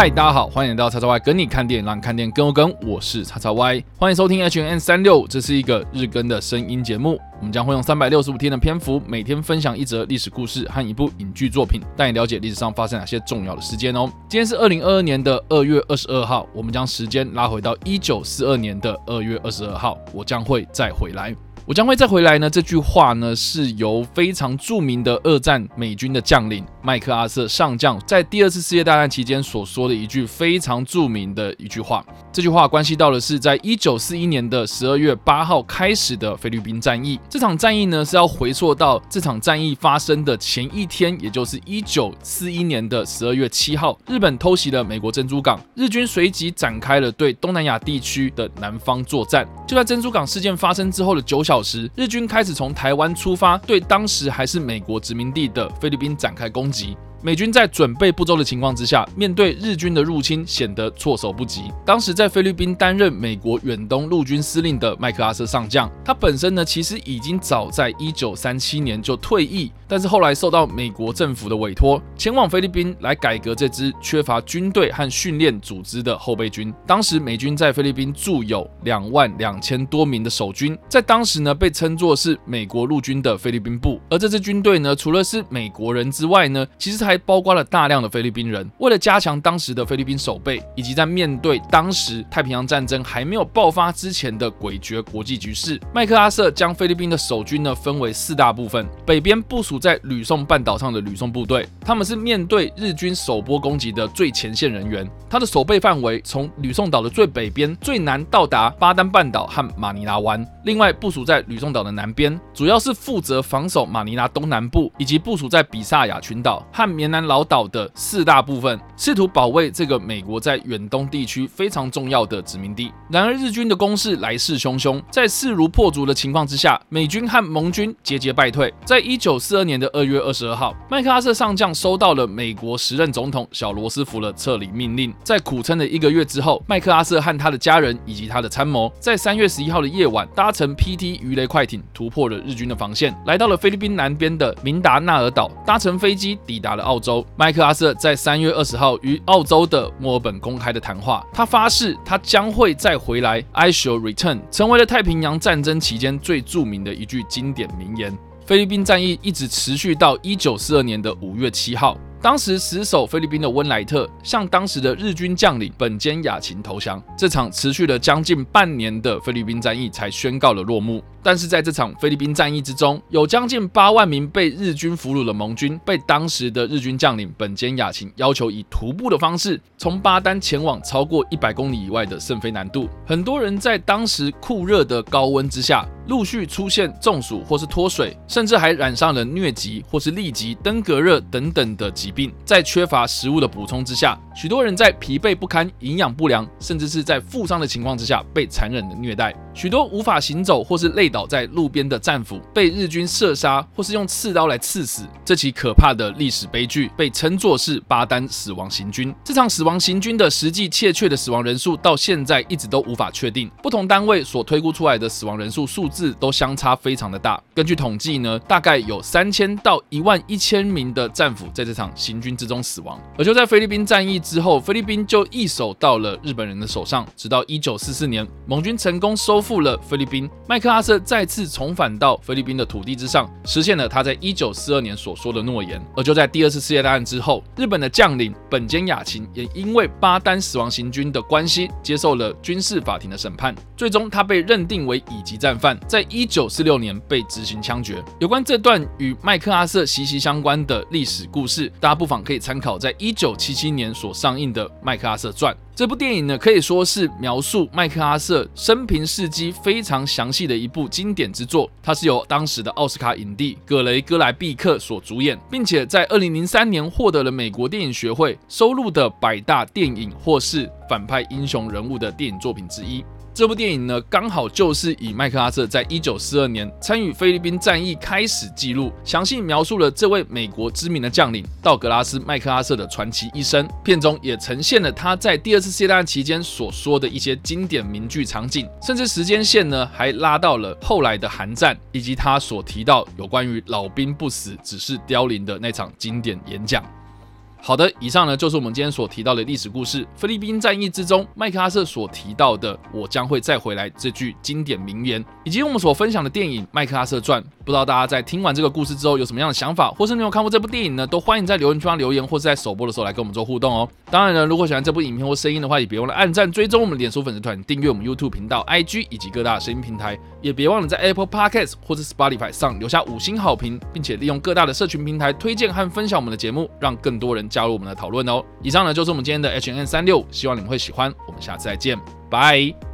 嗨，大家好，欢迎来到叉叉 Y 跟你看电影，让你看电影更有梗。我是叉叉 Y，欢迎收听 H N 三六，这是一个日更的声音节目。我们将会用三百六十五天的篇幅，每天分享一则历史故事和一部影剧作品，带你了解历史上发生哪些重要的事件哦。今天是二零二二年的二月二十二号，我们将时间拉回到一九四二年的二月二十二号，我将会再回来。我将会再回来呢。这句话呢，是由非常著名的二战美军的将领麦克阿瑟上将在第二次世界大战期间所说的一句非常著名的一句话。这句话关系到的是，在一九四一年的十二月八号开始的菲律宾战役。这场战役呢，是要回溯到这场战役发生的前一天，也就是一九四一年的十二月七号，日本偷袭了美国珍珠港，日军随即展开了对东南亚地区的南方作战。就在珍珠港事件发生之后的九小。时，日军开始从台湾出发，对当时还是美国殖民地的菲律宾展开攻击。美军在准备不周的情况之下，面对日军的入侵，显得措手不及。当时在菲律宾担任美国远东陆军司令的麦克阿瑟上将，他本身呢，其实已经早在一九三七年就退役。但是后来受到美国政府的委托，前往菲律宾来改革这支缺乏军队和训练组织的后备军。当时美军在菲律宾驻有两万两千多名的守军，在当时呢被称作是美国陆军的菲律宾部。而这支军队呢，除了是美国人之外呢，其实还还包括了大量的菲律宾人。为了加强当时的菲律宾守备，以及在面对当时太平洋战争还没有爆发之前的诡谲国际局势，麦克阿瑟将菲律宾的守军呢分为四大部分，北边部署。在吕宋半岛上的吕宋部队，他们是面对日军首波攻击的最前线人员。他的守备范围从吕宋岛的最北边，最南到达巴丹半岛和马尼拉湾。另外部署在吕宋岛的南边，主要是负责防守马尼拉东南部，以及部署在比萨亚群岛和棉南老岛的四大部分，试图保卫这个美国在远东地区非常重要的殖民地。然而日军的攻势来势汹汹，在势如破竹的情况之下，美军和盟军节节败退。在一九四二年的二月二十二号，麦克阿瑟上将收到了美国时任总统小罗斯福的撤离命令。在苦撑了一个月之后，麦克阿瑟和他的家人以及他的参谋，在三月十一号的夜晚，搭乘 PT 鱼雷快艇突破了日军的防线，来到了菲律宾南边的明达纳尔岛，搭乘飞机抵达了澳洲。麦克阿瑟在三月二十号与澳洲的墨尔本公开的谈话，他发誓他将会再回来，I shall return，成为了太平洋战争期间最著名的一句经典名言。菲律宾战役一直持续到一九四二年的五月七号。当时死守菲律宾的温莱特向当时的日军将领本间雅琴投降，这场持续了将近半年的菲律宾战役才宣告了落幕。但是在这场菲律宾战役之中，有将近八万名被日军俘虏的盟军，被当时的日军将领本间雅琴要求以徒步的方式从巴丹前往超过一百公里以外的圣菲南度。很多人在当时酷热的高温之下，陆续出现中暑或是脱水，甚至还染上了疟疾或是痢疾、登革热等等的疾。病在缺乏食物的补充之下，许多人在疲惫不堪、营养不良，甚至是在负伤的情况之下被残忍的虐待。许多无法行走或是累倒在路边的战俘被日军射杀，或是用刺刀来刺死。这起可怕的历史悲剧被称作是巴丹死亡行军。这场死亡行军的实际确切的死亡人数到现在一直都无法确定，不同单位所推估出来的死亡人数数字都相差非常的大。根据统计呢，大概有三千到一万一千名的战俘在这场。行军之中死亡，而就在菲律宾战役之后，菲律宾就易手到了日本人的手上。直到一九四四年，盟军成功收复了菲律宾，麦克阿瑟再次重返到菲律宾的土地之上，实现了他在一九四二年所说的诺言。而就在第二次世界大战之后，日本的将领本间雅琴也因为巴丹死亡行军的关系，接受了军事法庭的审判，最终他被认定为乙级战犯，在一九四六年被执行枪决。有关这段与麦克阿瑟息息相关的历史故事，大家不妨可以参考在一九七七年所上映的《麦克阿瑟传》这部电影呢，可以说是描述麦克阿瑟生平事迹非常详细的一部经典之作。它是由当时的奥斯卡影帝葛雷戈莱毕克所主演，并且在二零零三年获得了美国电影学会收录的百大电影或是反派英雄人物的电影作品之一。这部电影呢，刚好就是以麦克阿瑟在一九四二年参与菲律宾战役开始记录，详细描述了这位美国知名的将领道格拉斯·麦克阿瑟的传奇一生。片中也呈现了他在第二次世界大战期间所说的一些经典名句场景，甚至时间线呢还拉到了后来的韩战，以及他所提到有关于老兵不死只是凋零的那场经典演讲。好的，以上呢就是我们今天所提到的历史故事。菲律宾战役之中，麦克阿瑟所提到的“我将会再回来”这句经典名言，以及我们所分享的电影《麦克阿瑟传》。不知道大家在听完这个故事之后有什么样的想法，或是你有看过这部电影呢？都欢迎在留言区留言，或是在首播的时候来跟我们做互动哦。当然呢，如果喜欢这部影片或声音的话，也别忘了按赞、追踪我们脸书粉丝团、订阅我们 YouTube 频道、IG 以及各大声音平台，也别忘了在 Apple Podcast 或是 Spotify 上留下五星好评，并且利用各大的社群平台推荐和分享我们的节目，让更多人加入我们的讨论哦。以上呢就是我们今天的 H N 三六，希望你们会喜欢。我们下次再见，拜。